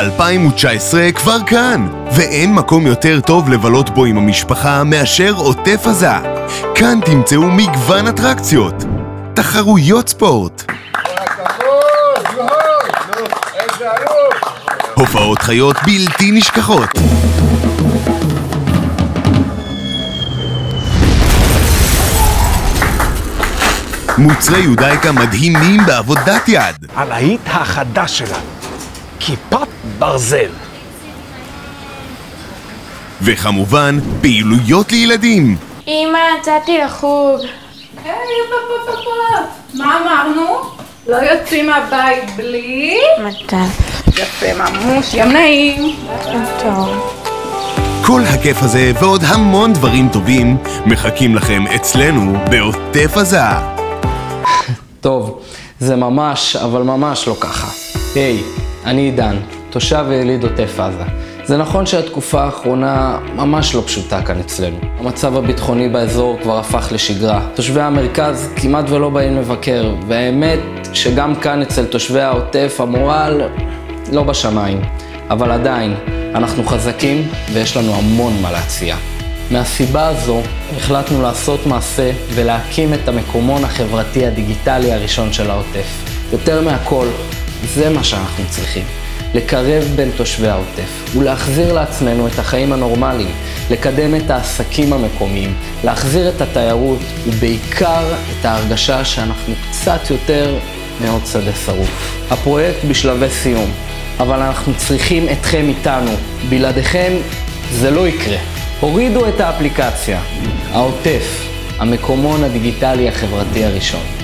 2019 כבר כאן, ואין מקום יותר טוב לבלות בו עם המשפחה מאשר עוטף עזה. כאן תמצאו מגוון אטרקציות, תחרויות ספורט, הופעות חיות בלתי נשכחות. מוצרי יודאיקה מדהימים בעבודת יד. הלהיט החדש שלנו, כיפת ברזל. וכמובן, פעילויות לילדים. אמא, יצאתי לחוג. היי. מה אמרנו? לא יוצאים מהבית בלי... מתי? יפה, ממוש, ים נעים. טוב. כל הכיף הזה ועוד המון דברים טובים מחכים לכם אצלנו בעוטף עזה. טוב, זה ממש, אבל ממש לא ככה. היי, אני עידן, תושב יליד עוטף עזה. זה נכון שהתקופה האחרונה ממש לא פשוטה כאן אצלנו. המצב הביטחוני באזור כבר הפך לשגרה. תושבי המרכז כמעט ולא באים לבקר, והאמת שגם כאן אצל תושבי העוטף המורל לא בשמיים. אבל עדיין, אנחנו חזקים ויש לנו המון מה להציע. מהסיבה הזו החלטנו לעשות מעשה ולהקים את המקומון החברתי הדיגיטלי הראשון של העוטף. יותר מהכל, זה מה שאנחנו צריכים. לקרב בין תושבי העוטף ולהחזיר לעצמנו את החיים הנורמליים, לקדם את העסקים המקומיים, להחזיר את התיירות ובעיקר את ההרגשה שאנחנו קצת יותר מעוד שדה שרוף. הפרויקט בשלבי סיום, אבל אנחנו צריכים אתכם איתנו. בלעדיכם זה לא יקרה. הורידו את האפליקציה. העוטף, המקומון הדיגיטלי החברתי הראשון.